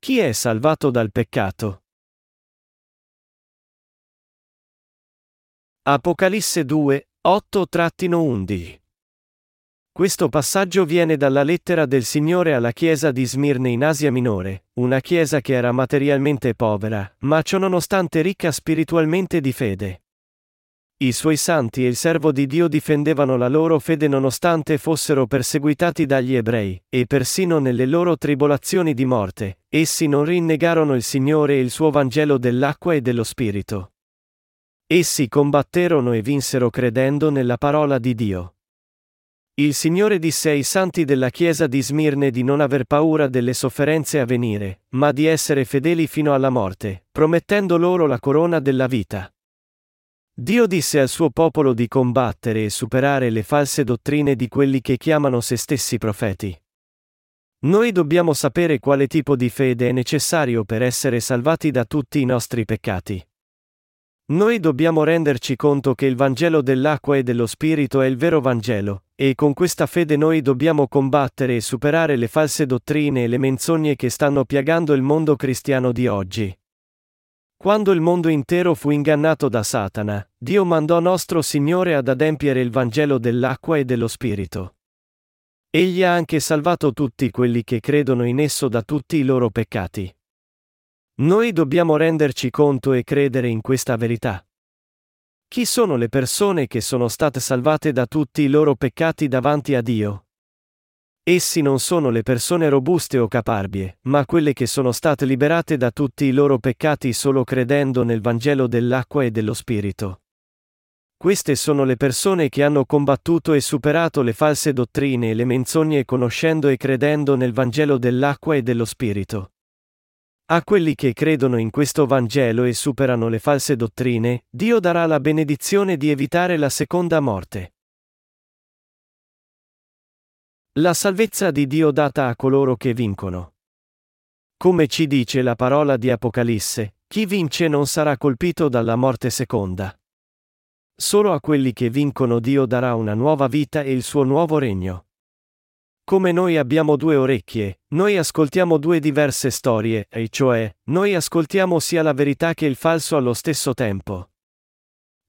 Chi è salvato dal peccato? Apocalisse 2, 8-11 Questo passaggio viene dalla lettera del Signore alla chiesa di Smirne in Asia Minore, una chiesa che era materialmente povera, ma ciononostante ricca spiritualmente di fede. I suoi santi e il servo di Dio difendevano la loro fede nonostante fossero perseguitati dagli ebrei, e persino nelle loro tribolazioni di morte, essi non rinnegarono il Signore e il suo Vangelo dell'acqua e dello Spirito. Essi combatterono e vinsero credendo nella parola di Dio. Il Signore disse ai santi della chiesa di Smirne di non aver paura delle sofferenze a venire, ma di essere fedeli fino alla morte, promettendo loro la corona della vita. Dio disse al suo popolo di combattere e superare le false dottrine di quelli che chiamano se stessi profeti. Noi dobbiamo sapere quale tipo di fede è necessario per essere salvati da tutti i nostri peccati. Noi dobbiamo renderci conto che il Vangelo dell'acqua e dello Spirito è il vero Vangelo, e con questa fede noi dobbiamo combattere e superare le false dottrine e le menzogne che stanno piagando il mondo cristiano di oggi. Quando il mondo intero fu ingannato da Satana, Dio mandò nostro Signore ad adempiere il Vangelo dell'acqua e dello Spirito. Egli ha anche salvato tutti quelli che credono in esso da tutti i loro peccati. Noi dobbiamo renderci conto e credere in questa verità. Chi sono le persone che sono state salvate da tutti i loro peccati davanti a Dio? Essi non sono le persone robuste o caparbie, ma quelle che sono state liberate da tutti i loro peccati solo credendo nel Vangelo dell'acqua e dello Spirito. Queste sono le persone che hanno combattuto e superato le false dottrine e le menzogne conoscendo e credendo nel Vangelo dell'acqua e dello Spirito. A quelli che credono in questo Vangelo e superano le false dottrine, Dio darà la benedizione di evitare la seconda morte. La salvezza di Dio data a coloro che vincono. Come ci dice la parola di Apocalisse, chi vince non sarà colpito dalla morte seconda. Solo a quelli che vincono Dio darà una nuova vita e il suo nuovo regno. Come noi abbiamo due orecchie, noi ascoltiamo due diverse storie, e cioè, noi ascoltiamo sia la verità che il falso allo stesso tempo.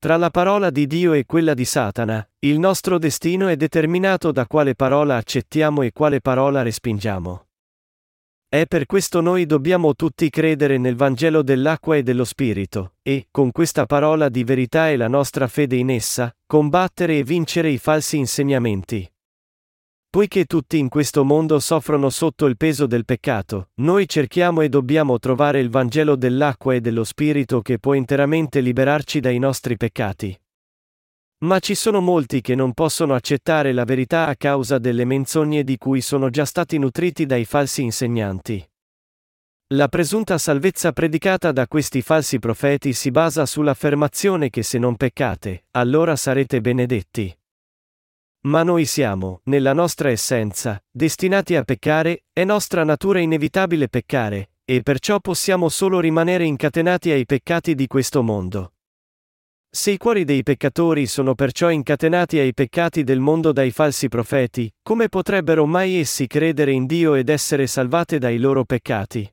Tra la parola di Dio e quella di Satana, il nostro destino è determinato da quale parola accettiamo e quale parola respingiamo. È per questo noi dobbiamo tutti credere nel Vangelo dell'acqua e dello Spirito, e, con questa parola di verità e la nostra fede in essa, combattere e vincere i falsi insegnamenti. Poiché tutti in questo mondo soffrono sotto il peso del peccato, noi cerchiamo e dobbiamo trovare il Vangelo dell'acqua e dello Spirito che può interamente liberarci dai nostri peccati. Ma ci sono molti che non possono accettare la verità a causa delle menzogne di cui sono già stati nutriti dai falsi insegnanti. La presunta salvezza predicata da questi falsi profeti si basa sull'affermazione che se non peccate, allora sarete benedetti. Ma noi siamo, nella nostra essenza, destinati a peccare, è nostra natura inevitabile peccare, e perciò possiamo solo rimanere incatenati ai peccati di questo mondo. Se i cuori dei peccatori sono perciò incatenati ai peccati del mondo dai falsi profeti, come potrebbero mai essi credere in Dio ed essere salvate dai loro peccati?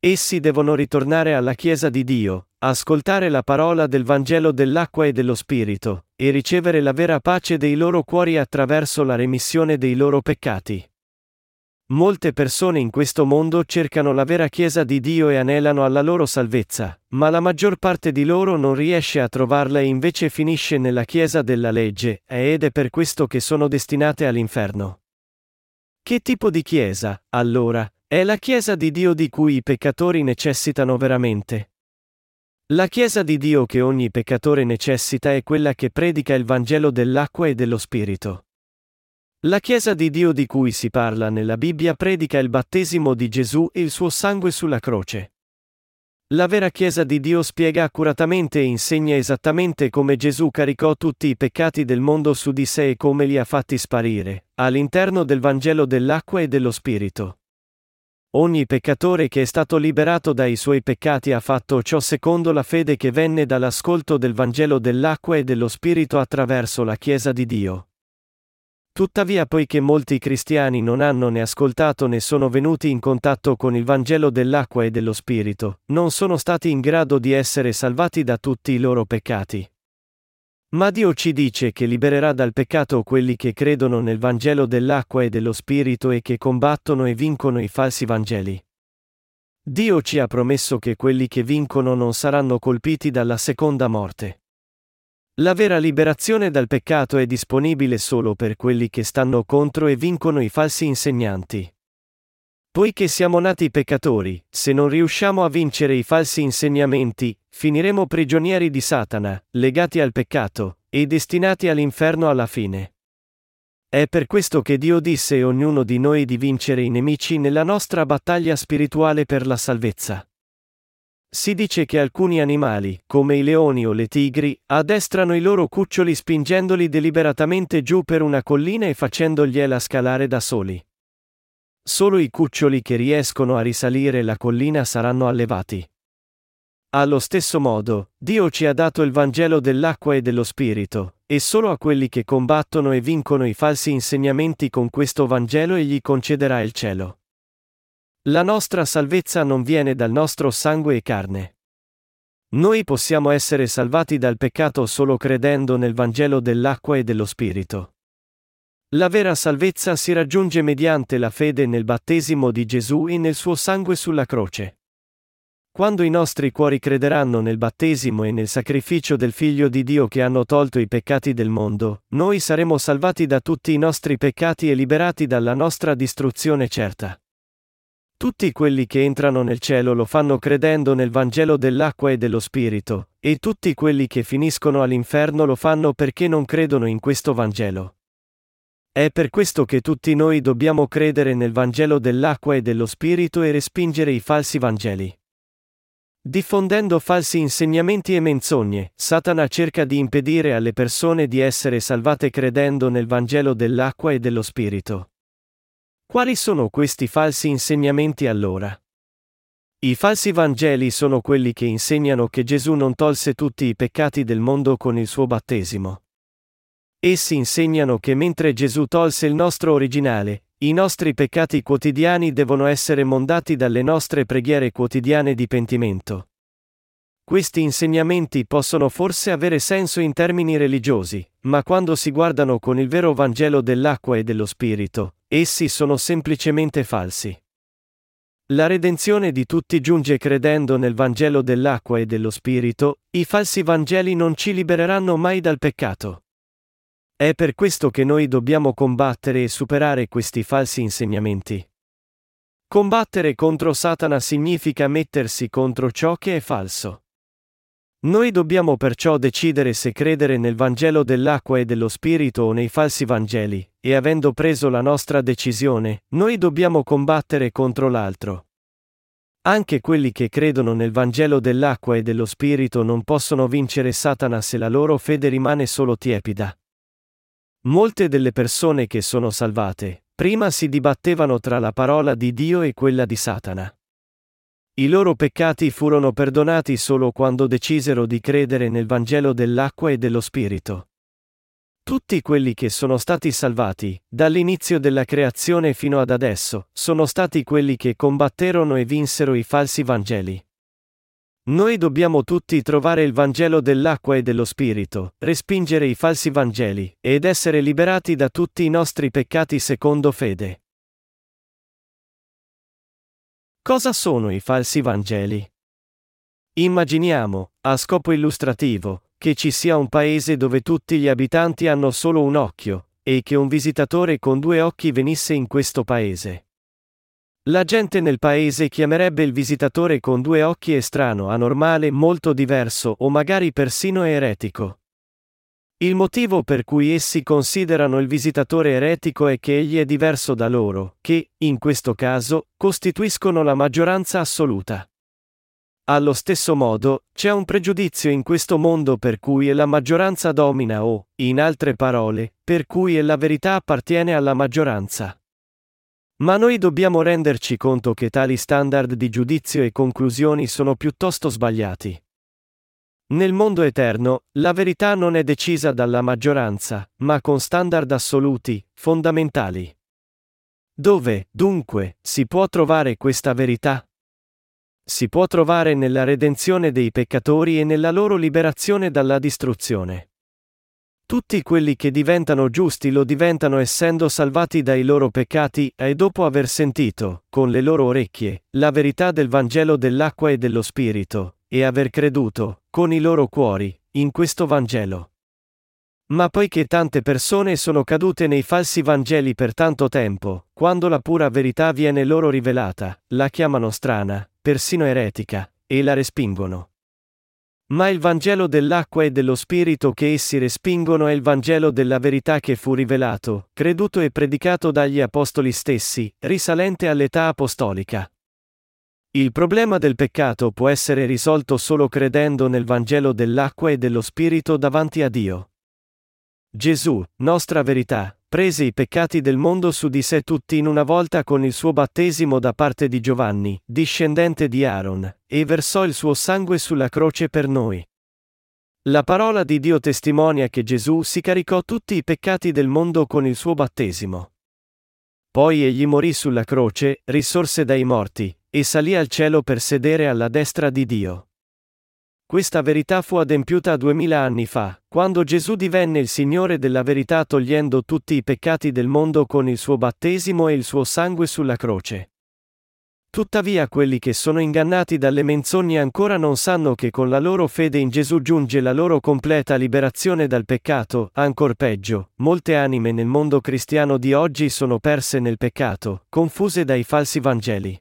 Essi devono ritornare alla Chiesa di Dio, ascoltare la parola del Vangelo dell'acqua e dello Spirito, e ricevere la vera pace dei loro cuori attraverso la remissione dei loro peccati. Molte persone in questo mondo cercano la vera Chiesa di Dio e anelano alla loro salvezza, ma la maggior parte di loro non riesce a trovarla e invece finisce nella Chiesa della legge, ed è per questo che sono destinate all'inferno. Che tipo di Chiesa, allora, è la Chiesa di Dio di cui i peccatori necessitano veramente. La Chiesa di Dio che ogni peccatore necessita è quella che predica il Vangelo dell'acqua e dello Spirito. La Chiesa di Dio di cui si parla nella Bibbia predica il battesimo di Gesù e il suo sangue sulla croce. La vera Chiesa di Dio spiega accuratamente e insegna esattamente come Gesù caricò tutti i peccati del mondo su di sé e come li ha fatti sparire, all'interno del Vangelo dell'acqua e dello Spirito. Ogni peccatore che è stato liberato dai suoi peccati ha fatto ciò secondo la fede che venne dall'ascolto del Vangelo dell'acqua e dello Spirito attraverso la Chiesa di Dio. Tuttavia poiché molti cristiani non hanno né ascoltato né sono venuti in contatto con il Vangelo dell'acqua e dello Spirito, non sono stati in grado di essere salvati da tutti i loro peccati. Ma Dio ci dice che libererà dal peccato quelli che credono nel Vangelo dell'acqua e dello Spirito e che combattono e vincono i falsi Vangeli. Dio ci ha promesso che quelli che vincono non saranno colpiti dalla seconda morte. La vera liberazione dal peccato è disponibile solo per quelli che stanno contro e vincono i falsi insegnanti. Poiché siamo nati peccatori, se non riusciamo a vincere i falsi insegnamenti, finiremo prigionieri di Satana, legati al peccato, e destinati all'inferno alla fine. È per questo che Dio disse a ognuno di noi di vincere i nemici nella nostra battaglia spirituale per la salvezza. Si dice che alcuni animali, come i leoni o le tigri, addestrano i loro cuccioli spingendoli deliberatamente giù per una collina e facendogliela scalare da soli. Solo i cuccioli che riescono a risalire la collina saranno allevati. Allo stesso modo, Dio ci ha dato il Vangelo dell'acqua e dello Spirito, e solo a quelli che combattono e vincono i falsi insegnamenti con questo Vangelo egli concederà il cielo. La nostra salvezza non viene dal nostro sangue e carne. Noi possiamo essere salvati dal peccato solo credendo nel Vangelo dell'acqua e dello Spirito. La vera salvezza si raggiunge mediante la fede nel battesimo di Gesù e nel suo sangue sulla croce. Quando i nostri cuori crederanno nel battesimo e nel sacrificio del Figlio di Dio che hanno tolto i peccati del mondo, noi saremo salvati da tutti i nostri peccati e liberati dalla nostra distruzione certa. Tutti quelli che entrano nel cielo lo fanno credendo nel Vangelo dell'acqua e dello Spirito, e tutti quelli che finiscono all'inferno lo fanno perché non credono in questo Vangelo. È per questo che tutti noi dobbiamo credere nel Vangelo dell'acqua e dello Spirito e respingere i falsi Vangeli. Diffondendo falsi insegnamenti e menzogne, Satana cerca di impedire alle persone di essere salvate credendo nel Vangelo dell'acqua e dello Spirito. Quali sono questi falsi insegnamenti allora? I falsi Vangeli sono quelli che insegnano che Gesù non tolse tutti i peccati del mondo con il suo battesimo. Essi insegnano che mentre Gesù tolse il nostro originale, i nostri peccati quotidiani devono essere mondati dalle nostre preghiere quotidiane di pentimento. Questi insegnamenti possono forse avere senso in termini religiosi, ma quando si guardano con il vero Vangelo dell'acqua e dello Spirito, essi sono semplicemente falsi. La redenzione di tutti giunge credendo nel Vangelo dell'acqua e dello Spirito, i falsi Vangeli non ci libereranno mai dal peccato. È per questo che noi dobbiamo combattere e superare questi falsi insegnamenti. Combattere contro Satana significa mettersi contro ciò che è falso. Noi dobbiamo perciò decidere se credere nel Vangelo dell'acqua e dello Spirito o nei falsi Vangeli, e avendo preso la nostra decisione, noi dobbiamo combattere contro l'altro. Anche quelli che credono nel Vangelo dell'acqua e dello Spirito non possono vincere Satana se la loro fede rimane solo tiepida. Molte delle persone che sono salvate, prima si dibattevano tra la parola di Dio e quella di Satana. I loro peccati furono perdonati solo quando decisero di credere nel Vangelo dell'acqua e dello Spirito. Tutti quelli che sono stati salvati, dall'inizio della creazione fino ad adesso, sono stati quelli che combatterono e vinsero i falsi Vangeli. Noi dobbiamo tutti trovare il Vangelo dell'acqua e dello Spirito, respingere i falsi Vangeli, ed essere liberati da tutti i nostri peccati secondo fede. Cosa sono i falsi Vangeli? Immaginiamo, a scopo illustrativo, che ci sia un paese dove tutti gli abitanti hanno solo un occhio, e che un visitatore con due occhi venisse in questo paese. La gente nel paese chiamerebbe il visitatore con due occhi estraneo, anormale, molto diverso o magari persino eretico. Il motivo per cui essi considerano il visitatore eretico è che egli è diverso da loro, che, in questo caso, costituiscono la maggioranza assoluta. Allo stesso modo, c'è un pregiudizio in questo mondo per cui la maggioranza domina o, in altre parole, per cui la verità appartiene alla maggioranza. Ma noi dobbiamo renderci conto che tali standard di giudizio e conclusioni sono piuttosto sbagliati. Nel mondo eterno, la verità non è decisa dalla maggioranza, ma con standard assoluti, fondamentali. Dove, dunque, si può trovare questa verità? Si può trovare nella redenzione dei peccatori e nella loro liberazione dalla distruzione. Tutti quelli che diventano giusti lo diventano essendo salvati dai loro peccati e dopo aver sentito, con le loro orecchie, la verità del Vangelo dell'acqua e dello Spirito, e aver creduto, con i loro cuori, in questo Vangelo. Ma poiché tante persone sono cadute nei falsi Vangeli per tanto tempo, quando la pura verità viene loro rivelata, la chiamano strana, persino eretica, e la respingono. Ma il Vangelo dell'acqua e dello Spirito che essi respingono è il Vangelo della verità che fu rivelato, creduto e predicato dagli Apostoli stessi, risalente all'età apostolica. Il problema del peccato può essere risolto solo credendo nel Vangelo dell'acqua e dello Spirito davanti a Dio. Gesù, nostra verità, prese i peccati del mondo su di sé tutti in una volta con il suo battesimo da parte di Giovanni, discendente di Aaron, e versò il suo sangue sulla croce per noi. La parola di Dio testimonia che Gesù si caricò tutti i peccati del mondo con il suo battesimo. Poi egli morì sulla croce, risorse dai morti, e salì al cielo per sedere alla destra di Dio. Questa verità fu adempiuta duemila anni fa, quando Gesù divenne il Signore della verità togliendo tutti i peccati del mondo con il suo battesimo e il suo sangue sulla croce. Tuttavia quelli che sono ingannati dalle menzogne ancora non sanno che con la loro fede in Gesù giunge la loro completa liberazione dal peccato, ancor peggio, molte anime nel mondo cristiano di oggi sono perse nel peccato, confuse dai falsi Vangeli.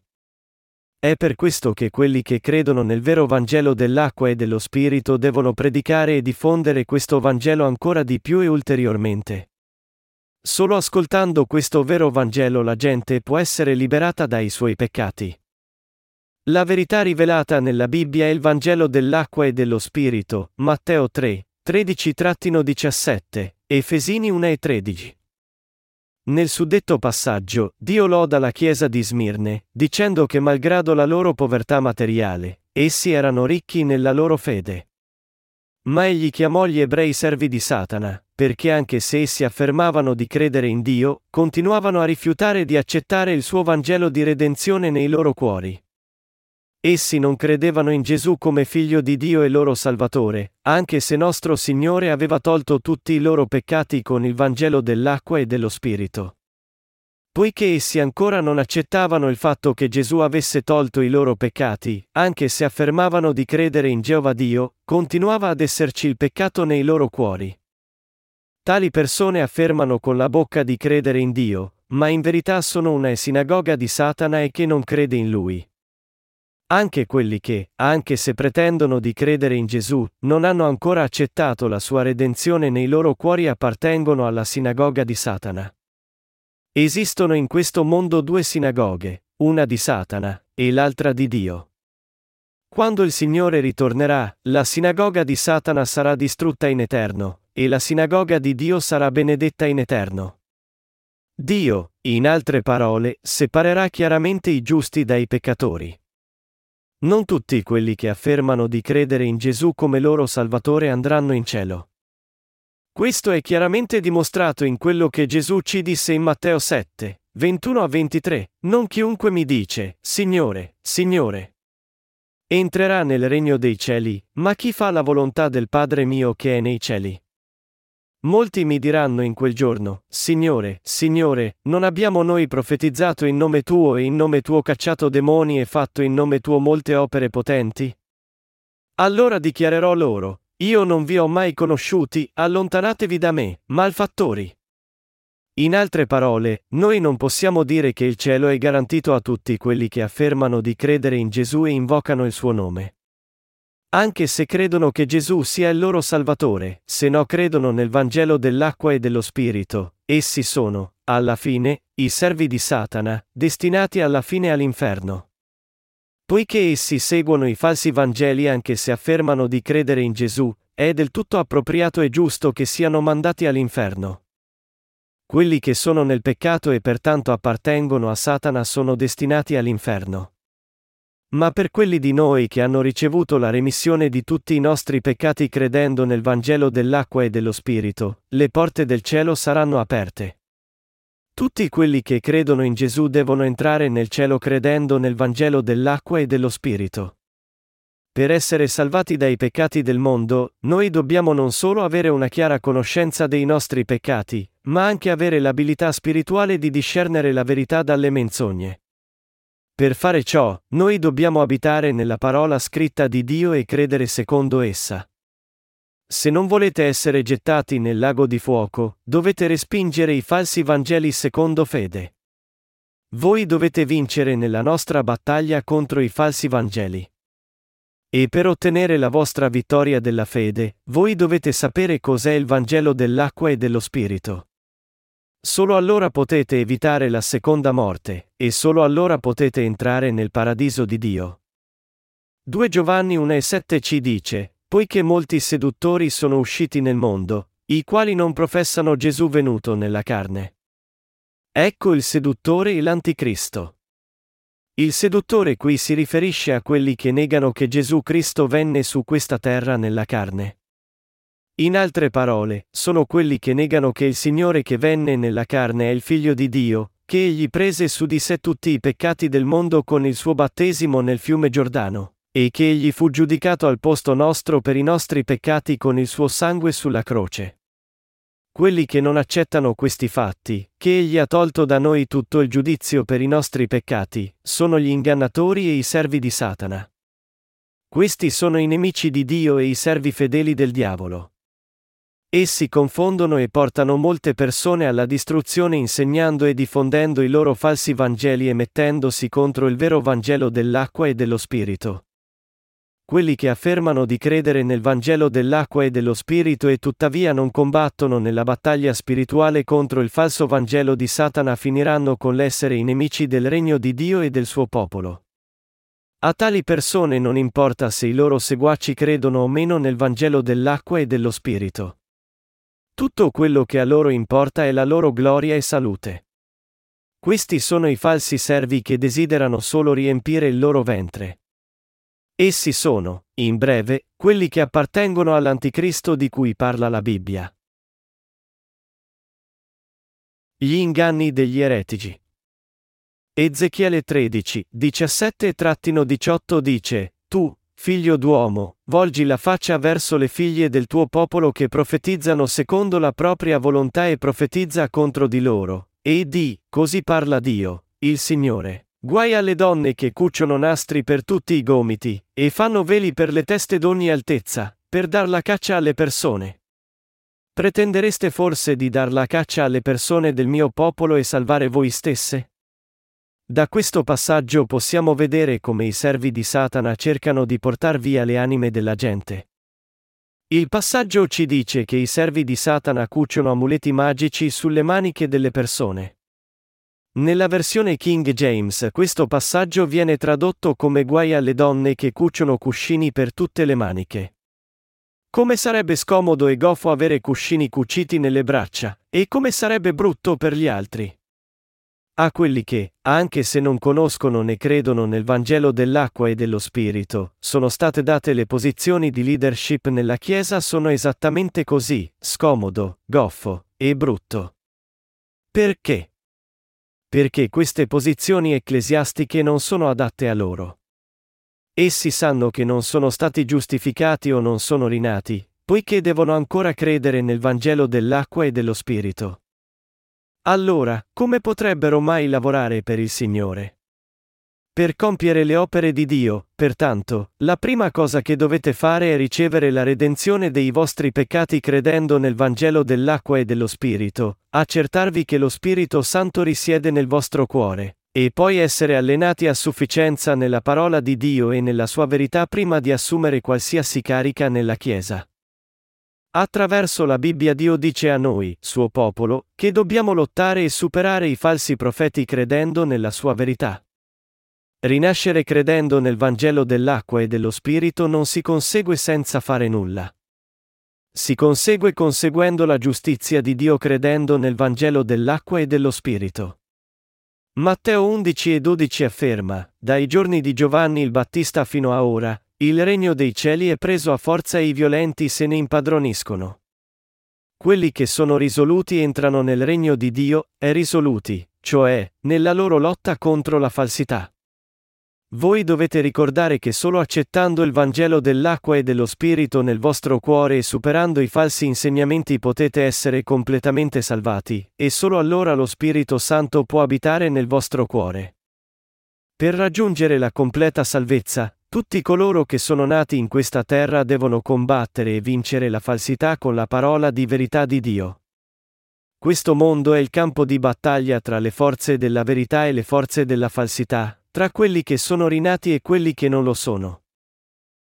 È per questo che quelli che credono nel vero Vangelo dell'acqua e dello Spirito devono predicare e diffondere questo Vangelo ancora di più e ulteriormente. Solo ascoltando questo vero Vangelo la gente può essere liberata dai suoi peccati. La verità rivelata nella Bibbia è il Vangelo dell'acqua e dello Spirito, Matteo 3, 13-17, Efesini 1 e 13. Nel suddetto passaggio, Dio loda la chiesa di Smirne, dicendo che malgrado la loro povertà materiale, essi erano ricchi nella loro fede. Ma egli chiamò gli ebrei servi di Satana, perché anche se essi affermavano di credere in Dio, continuavano a rifiutare di accettare il suo Vangelo di redenzione nei loro cuori. Essi non credevano in Gesù come figlio di Dio e loro Salvatore, anche se nostro Signore aveva tolto tutti i loro peccati con il Vangelo dell'acqua e dello Spirito. Poiché essi ancora non accettavano il fatto che Gesù avesse tolto i loro peccati, anche se affermavano di credere in Geova Dio, continuava ad esserci il peccato nei loro cuori. Tali persone affermano con la bocca di credere in Dio, ma in verità sono una sinagoga di Satana e che non crede in Lui. Anche quelli che, anche se pretendono di credere in Gesù, non hanno ancora accettato la sua redenzione nei loro cuori appartengono alla sinagoga di Satana. Esistono in questo mondo due sinagoghe, una di Satana e l'altra di Dio. Quando il Signore ritornerà, la sinagoga di Satana sarà distrutta in eterno, e la sinagoga di Dio sarà benedetta in eterno. Dio, in altre parole, separerà chiaramente i giusti dai peccatori. Non tutti quelli che affermano di credere in Gesù come loro Salvatore andranno in cielo. Questo è chiaramente dimostrato in quello che Gesù ci disse in Matteo 7, 21 a 23, non chiunque mi dice, Signore, Signore. Entrerà nel regno dei cieli, ma chi fa la volontà del Padre mio che è nei cieli. Molti mi diranno in quel giorno, Signore, Signore, non abbiamo noi profetizzato in nome tuo e in nome tuo cacciato demoni e fatto in nome tuo molte opere potenti? Allora dichiarerò loro, io non vi ho mai conosciuti, allontanatevi da me, malfattori. In altre parole, noi non possiamo dire che il cielo è garantito a tutti quelli che affermano di credere in Gesù e invocano il suo nome. Anche se credono che Gesù sia il loro Salvatore, se no credono nel Vangelo dell'acqua e dello Spirito, essi sono, alla fine, i servi di Satana, destinati alla fine all'inferno. Poiché essi seguono i falsi Vangeli anche se affermano di credere in Gesù, è del tutto appropriato e giusto che siano mandati all'inferno. Quelli che sono nel peccato e pertanto appartengono a Satana sono destinati all'inferno. Ma per quelli di noi che hanno ricevuto la remissione di tutti i nostri peccati credendo nel Vangelo dell'acqua e dello Spirito, le porte del cielo saranno aperte. Tutti quelli che credono in Gesù devono entrare nel cielo credendo nel Vangelo dell'acqua e dello Spirito. Per essere salvati dai peccati del mondo, noi dobbiamo non solo avere una chiara conoscenza dei nostri peccati, ma anche avere l'abilità spirituale di discernere la verità dalle menzogne. Per fare ciò, noi dobbiamo abitare nella parola scritta di Dio e credere secondo essa. Se non volete essere gettati nel lago di fuoco, dovete respingere i falsi Vangeli secondo fede. Voi dovete vincere nella nostra battaglia contro i falsi Vangeli. E per ottenere la vostra vittoria della fede, voi dovete sapere cos'è il Vangelo dell'acqua e dello Spirito. Solo allora potete evitare la seconda morte, e solo allora potete entrare nel paradiso di Dio. 2 Giovanni 1,7 ci dice, poiché molti seduttori sono usciti nel mondo, i quali non professano Gesù venuto nella carne. Ecco il seduttore e l'anticristo. Il seduttore qui si riferisce a quelli che negano che Gesù Cristo venne su questa terra nella carne. In altre parole, sono quelli che negano che il Signore che venne nella carne è il Figlio di Dio, che egli prese su di sé tutti i peccati del mondo con il suo battesimo nel fiume Giordano, e che egli fu giudicato al posto nostro per i nostri peccati con il suo sangue sulla croce. Quelli che non accettano questi fatti, che egli ha tolto da noi tutto il giudizio per i nostri peccati, sono gli ingannatori e i servi di Satana. Questi sono i nemici di Dio e i servi fedeli del diavolo. Essi confondono e portano molte persone alla distruzione insegnando e diffondendo i loro falsi Vangeli e mettendosi contro il vero Vangelo dell'acqua e dello Spirito. Quelli che affermano di credere nel Vangelo dell'acqua e dello Spirito e tuttavia non combattono nella battaglia spirituale contro il falso Vangelo di Satana finiranno con l'essere i nemici del regno di Dio e del suo popolo. A tali persone non importa se i loro seguaci credono o meno nel Vangelo dell'acqua e dello Spirito. Tutto quello che a loro importa è la loro gloria e salute. Questi sono i falsi servi che desiderano solo riempire il loro ventre. Essi sono, in breve, quelli che appartengono all'anticristo di cui parla la Bibbia. Gli inganni degli eretici. Ezechiele 13, 17-18 dice, Tu, Figlio d'uomo, volgi la faccia verso le figlie del tuo popolo che profetizzano secondo la propria volontà e profetizza contro di loro, e di, così parla Dio, il Signore. Guai alle donne che cuciono nastri per tutti i gomiti, e fanno veli per le teste d'ogni altezza, per dar la caccia alle persone. Pretendereste forse di dar la caccia alle persone del mio popolo e salvare voi stesse? Da questo passaggio possiamo vedere come i servi di Satana cercano di portar via le anime della gente. Il passaggio ci dice che i servi di Satana cuciono amuleti magici sulle maniche delle persone. Nella versione King James questo passaggio viene tradotto come guai alle donne che cuciono cuscini per tutte le maniche. Come sarebbe scomodo e goffo avere cuscini cuciti nelle braccia, e come sarebbe brutto per gli altri. A quelli che, anche se non conoscono né credono nel Vangelo dell'acqua e dello Spirito, sono state date le posizioni di leadership nella Chiesa sono esattamente così, scomodo, goffo e brutto. Perché? Perché queste posizioni ecclesiastiche non sono adatte a loro. Essi sanno che non sono stati giustificati o non sono rinati, poiché devono ancora credere nel Vangelo dell'acqua e dello Spirito. Allora, come potrebbero mai lavorare per il Signore? Per compiere le opere di Dio, pertanto, la prima cosa che dovete fare è ricevere la redenzione dei vostri peccati credendo nel Vangelo dell'acqua e dello Spirito, accertarvi che lo Spirito Santo risiede nel vostro cuore, e poi essere allenati a sufficienza nella parola di Dio e nella sua verità prima di assumere qualsiasi carica nella Chiesa. Attraverso la Bibbia Dio dice a noi, suo popolo, che dobbiamo lottare e superare i falsi profeti credendo nella sua verità. Rinascere credendo nel Vangelo dell'acqua e dello Spirito non si consegue senza fare nulla. Si consegue conseguendo la giustizia di Dio credendo nel Vangelo dell'acqua e dello Spirito. Matteo 11 e 12 afferma, dai giorni di Giovanni il Battista fino a ora, il regno dei cieli è preso a forza e i violenti se ne impadroniscono. Quelli che sono risoluti entrano nel regno di Dio, e risoluti, cioè, nella loro lotta contro la falsità. Voi dovete ricordare che solo accettando il Vangelo dell'acqua e dello Spirito nel vostro cuore e superando i falsi insegnamenti potete essere completamente salvati, e solo allora lo Spirito Santo può abitare nel vostro cuore. Per raggiungere la completa salvezza, tutti coloro che sono nati in questa terra devono combattere e vincere la falsità con la parola di verità di Dio. Questo mondo è il campo di battaglia tra le forze della verità e le forze della falsità, tra quelli che sono rinati e quelli che non lo sono.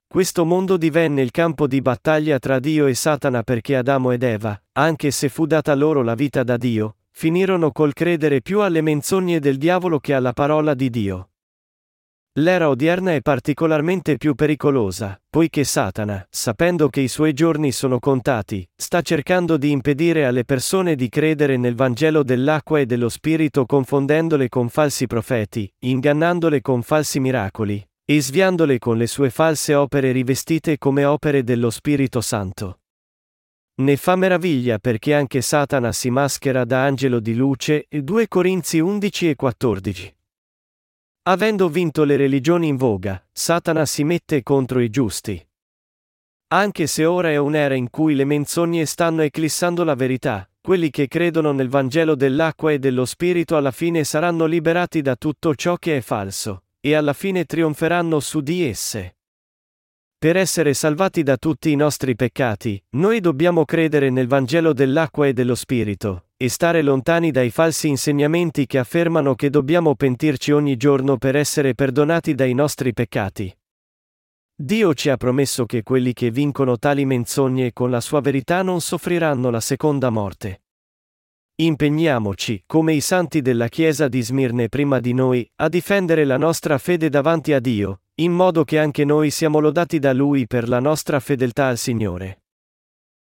Questo mondo divenne il campo di battaglia tra Dio e Satana perché Adamo ed Eva, anche se fu data loro la vita da Dio, finirono col credere più alle menzogne del diavolo che alla parola di Dio. L'era odierna è particolarmente più pericolosa, poiché Satana, sapendo che i suoi giorni sono contati, sta cercando di impedire alle persone di credere nel Vangelo dell'acqua e dello Spirito confondendole con falsi profeti, ingannandole con falsi miracoli, e sviandole con le sue false opere rivestite come opere dello Spirito Santo. Ne fa meraviglia perché anche Satana si maschera da angelo di luce, 2 Corinzi 11 e 14. Avendo vinto le religioni in voga, Satana si mette contro i giusti. Anche se ora è un'era in cui le menzogne stanno eclissando la verità, quelli che credono nel Vangelo dell'acqua e dello Spirito alla fine saranno liberati da tutto ciò che è falso, e alla fine trionferanno su di esse. Per essere salvati da tutti i nostri peccati, noi dobbiamo credere nel Vangelo dell'acqua e dello Spirito, e stare lontani dai falsi insegnamenti che affermano che dobbiamo pentirci ogni giorno per essere perdonati dai nostri peccati. Dio ci ha promesso che quelli che vincono tali menzogne con la sua verità non soffriranno la seconda morte. Impegniamoci, come i santi della Chiesa di Smirne prima di noi, a difendere la nostra fede davanti a Dio, in modo che anche noi siamo lodati da Lui per la nostra fedeltà al Signore.